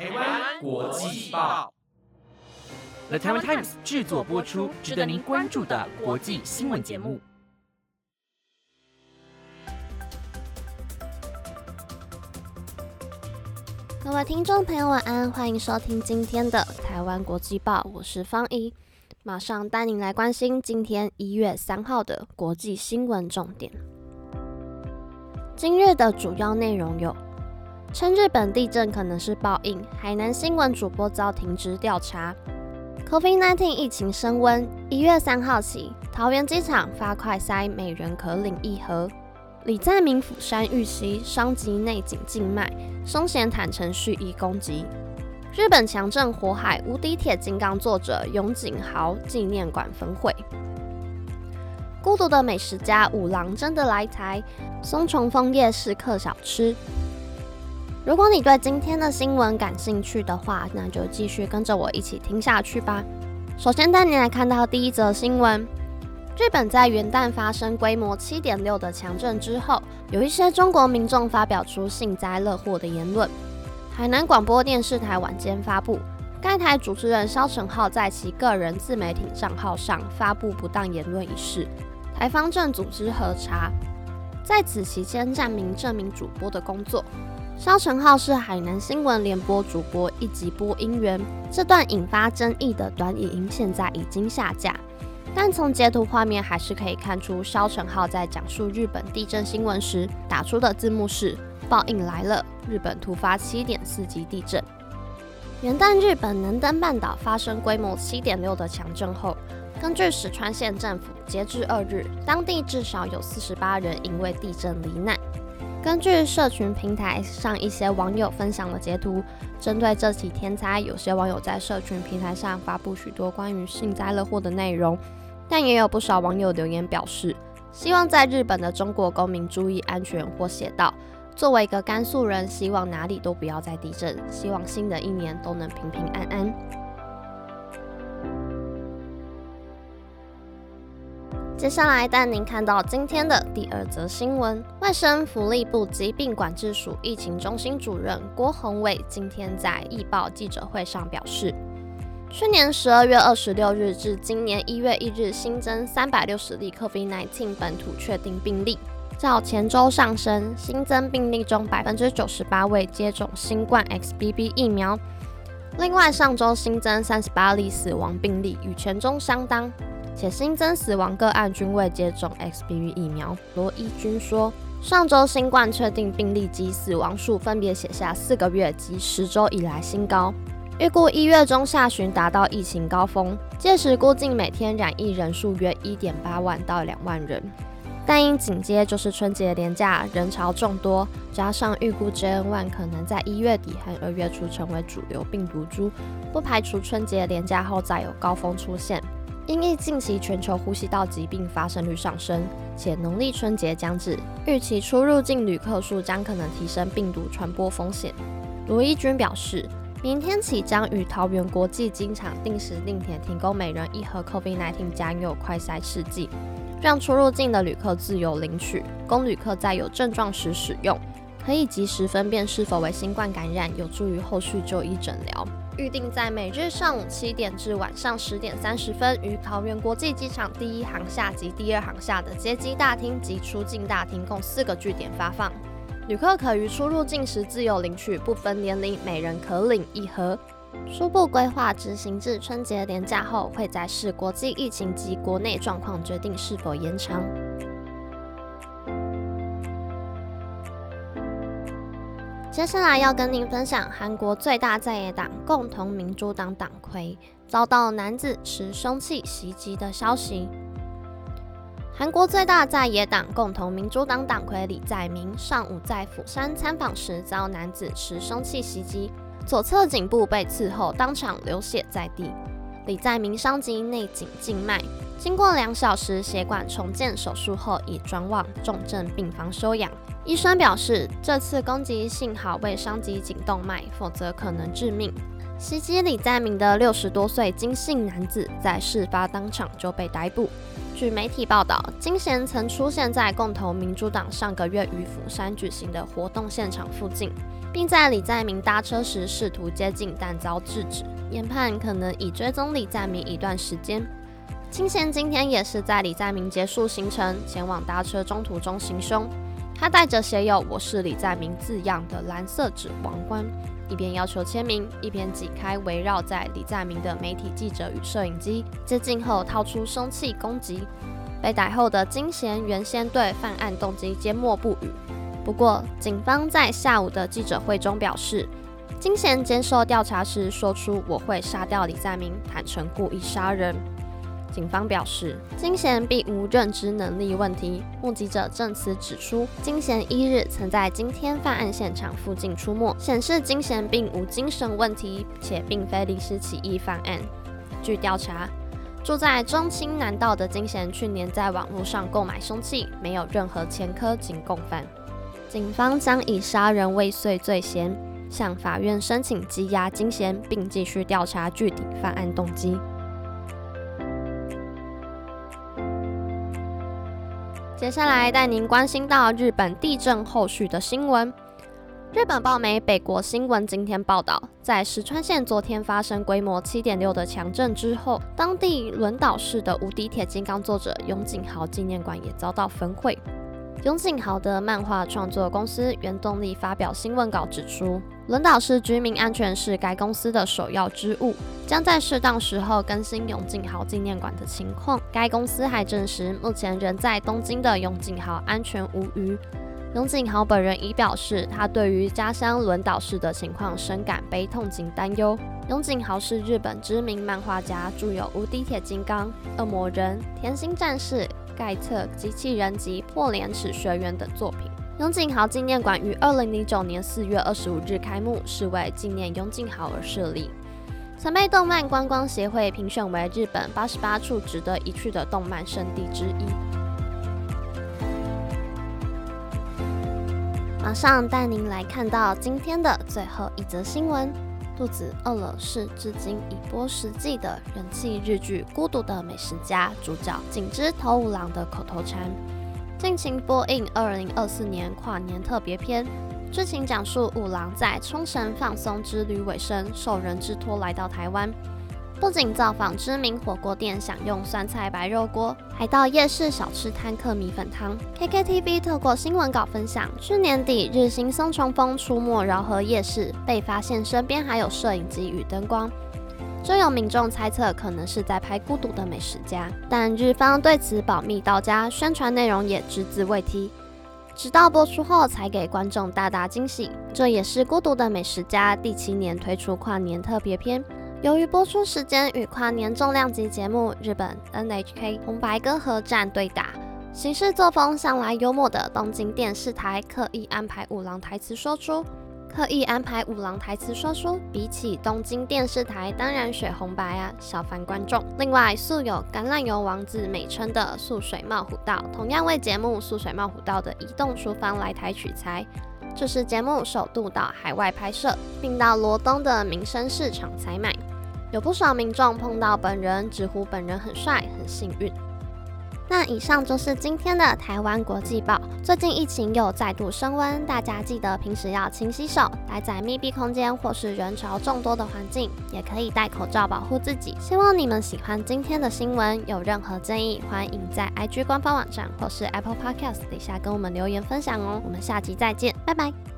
台湾国际报，The Taiwan Times 制作播出，值得您关注的国际新闻节目。各位听众朋友，晚安，欢迎收听今天的台湾国际报，我是方怡，马上带您来关心今天一月三号的国际新闻重点。今日的主要内容有：称日本地震可能是报应，海南新闻主播遭停职调查；COVID-19 疫情升温，一月三号起，桃园机场发快筛，每人可领一盒。李在明釜山遇袭，伤及内颈静脉，松贤坦诚蓄意攻击。日本强震火海，无敌铁金刚作者永井豪纪念馆焚毁。孤独的美食家五郎真的来台，松重枫叶是客小吃。如果你对今天的新闻感兴趣的话，那就继续跟着我一起听下去吧。首先带你来看到第一则新闻：日本在元旦发生规模七点六的强震之后，有一些中国民众发表出幸灾乐祸的言论。海南广播电视台晚间发布，该台主持人肖成浩在其个人自媒体账号上发布不当言论一事。台方正组织核查，在此期间暂明这名主播的工作。肖成浩是海南新闻联播主播一级播音员。这段引发争议的短影音现在已经下架，但从截图画面还是可以看出，肖成浩在讲述日本地震新闻时打出的字幕是“报应来了，日本突发七点四级地震”。元旦日本能登半岛发生规模七点六的强震后。根据石川县政府，截至二日，当地至少有四十八人因为地震罹难。根据社群平台上一些网友分享的截图，针对这起天灾，有些网友在社群平台上发布许多关于幸灾乐祸的内容，但也有不少网友留言表示，希望在日本的中国公民注意安全，或写道：“作为一个甘肃人，希望哪里都不要再地震，希望新的一年都能平平安安。”接下来带您看到今天的第二则新闻。卫生福利部疾病管制署疫情中心主任郭宏伟今天在易报记者会上表示，去年十二月二十六日至今年一月一日新增三百六十例 COVID-19 本土确定病例，较前周上升。新增病例中百分之九十八未接种新冠 XBB 疫苗。另外，上周新增三十八例死亡病例，与全中相当。且新增死亡个案均未接种 XBB 疫苗。罗伊军说，上周新冠确定病例及死亡数分别写下四个月及十周以来新高，预估一月中下旬达到疫情高峰，届时估计每天染疫人数约一点八万到两万人。但因紧接就是春节连假，人潮众多，加上预估 JN.1 可能在一月底和二月初成为主流病毒株，不排除春节连假后再有高峰出现。因疫近期全球呼吸道疾病发生率上升，且农历春节将至，预期出入境旅客数将可能提升病毒传播风险。罗义军表示，明天起将与桃园国际机场定时定点提供每人一盒 COVID-19 加油快筛试剂，让出入境的旅客自由领取，供旅客在有症状时使用，可以及时分辨是否为新冠感染，有助于后续就医诊疗。预定在每日上午七点至晚上十点三十分，于桃园国际机场第一航厦及第二航厦的接机大厅及出境大厅共四个据点发放。旅客可于出入境时自由领取，不分年龄，每人可领一盒。初步规划执行至春节连假后，会在视国际疫情及国内状况决定是否延长。接下来要跟您分享韩国最大在野党共同民主党党魁遭到男子持凶器袭击的消息。韩国最大在野党共同民主党党魁李在明上午在釜山参访时遭男子持凶器袭击，左侧颈部被刺后当场流血在地。李在明伤及内颈静脉，经过两小时血管重建手术后，已转往重症病房休养。医生表示，这次攻击幸好未伤及颈动脉，否则可能致命。袭击李在明的六十多岁金姓男子，在事发当场就被逮捕。据媒体报道，金贤曾出现在共同民主党上个月于釜山举行的活动现场附近，并在李在明搭车时试图接近，但遭制止。研判可能已追踪李在明一段时间。金贤今天也是在李在明结束行程前往搭车中途中行凶。他带着写有“我是李在明”字样的蓝色纸王冠，一边要求签名，一边挤开围绕在李在明的媒体记者与摄影机。接近后掏出凶器攻击。被逮后的金贤原先对犯案动机缄默不语。不过，警方在下午的记者会中表示，金贤接受调查时说出“我会杀掉李在明”，坦诚故意杀人。警方表示，金贤并无认知能力问题。目击者证词指出，金贤一日曾在今天犯案现场附近出没，显示金贤并无精神问题，且并非临时起意犯案。据调查，住在中清南道的金贤去年在网络上购买凶器，没有任何前科，仅共犯。警方将以杀人未遂罪嫌向法院申请羁押金贤，并继续调查具体犯案动机。接下来带您关心到日本地震后续的新闻。日本报媒北国新闻今天报道，在石川县昨天发生规模七点六的强震之后，当地轮岛市的无敌铁金刚作者永井豪纪念馆也遭到焚毁。永井豪的漫画创作公司原动力发表新闻稿指出，轮岛市居民安全是该公司的首要之务，将在适当时候更新永井豪纪念馆的情况。该公司还证实，目前仍在东京的永井豪安全无虞。永井豪本人已表示，他对于家乡轮岛市的情况深感悲痛及担忧。永井豪是日本知名漫画家，著有《无敌铁金刚》《恶魔人》《甜心战士》。盖特机器人及破廉耻学员等作品。永井豪纪念馆于二零零九年四月二十五日开幕，是为纪念永井豪而设立，曾被动漫观光协会评选为日本八十八处值得一去的动漫圣地之一。马上带您来看到今天的最后一则新闻。肚子饿了是至今已播十季的人气日剧《孤独的美食家》主角景之头五郎的口头禅。近期播映二零二四年跨年特别篇，剧情讲述五郎在冲绳放松之旅尾声，受人之托来到台湾。不仅造访知名火锅店享用酸菜白肉锅，还到夜市小吃摊客米粉汤。KKTV 透过新闻稿分享，去年底日新松重丰出没饶河夜市，被发现身边还有摄影机与灯光，就有民众猜测可能是在拍《孤独的美食家》，但日方对此保密到家，宣传内容也只字未提，直到播出后才给观众大大惊喜。这也是《孤独的美食家》第七年推出跨年特别篇。由于播出时间与跨年重量级节目日本 NHK 红白歌合战对打，行事作风向来幽默的东京电视台刻意安排五郎台词说出，刻意安排五郎台词说出，比起东京电视台，当然选红白啊，小烦观众。另外，素有橄榄油王子美称的素水茂虎道，同样为节目素水茂虎道的移动厨房来台取材。这是节目首度到海外拍摄，并到罗东的民生市场采买。有不少民众碰到本人，直呼本人很帅，很幸运。那以上就是今天的台湾国际报。最近疫情又再度升温，大家记得平时要勤洗手，待在密闭空间或是人潮众多的环境，也可以戴口罩保护自己。希望你们喜欢今天的新闻，有任何建议，欢迎在 IG 官方网站或是 Apple Podcast 底下跟我们留言分享哦。我们下期再见，拜拜。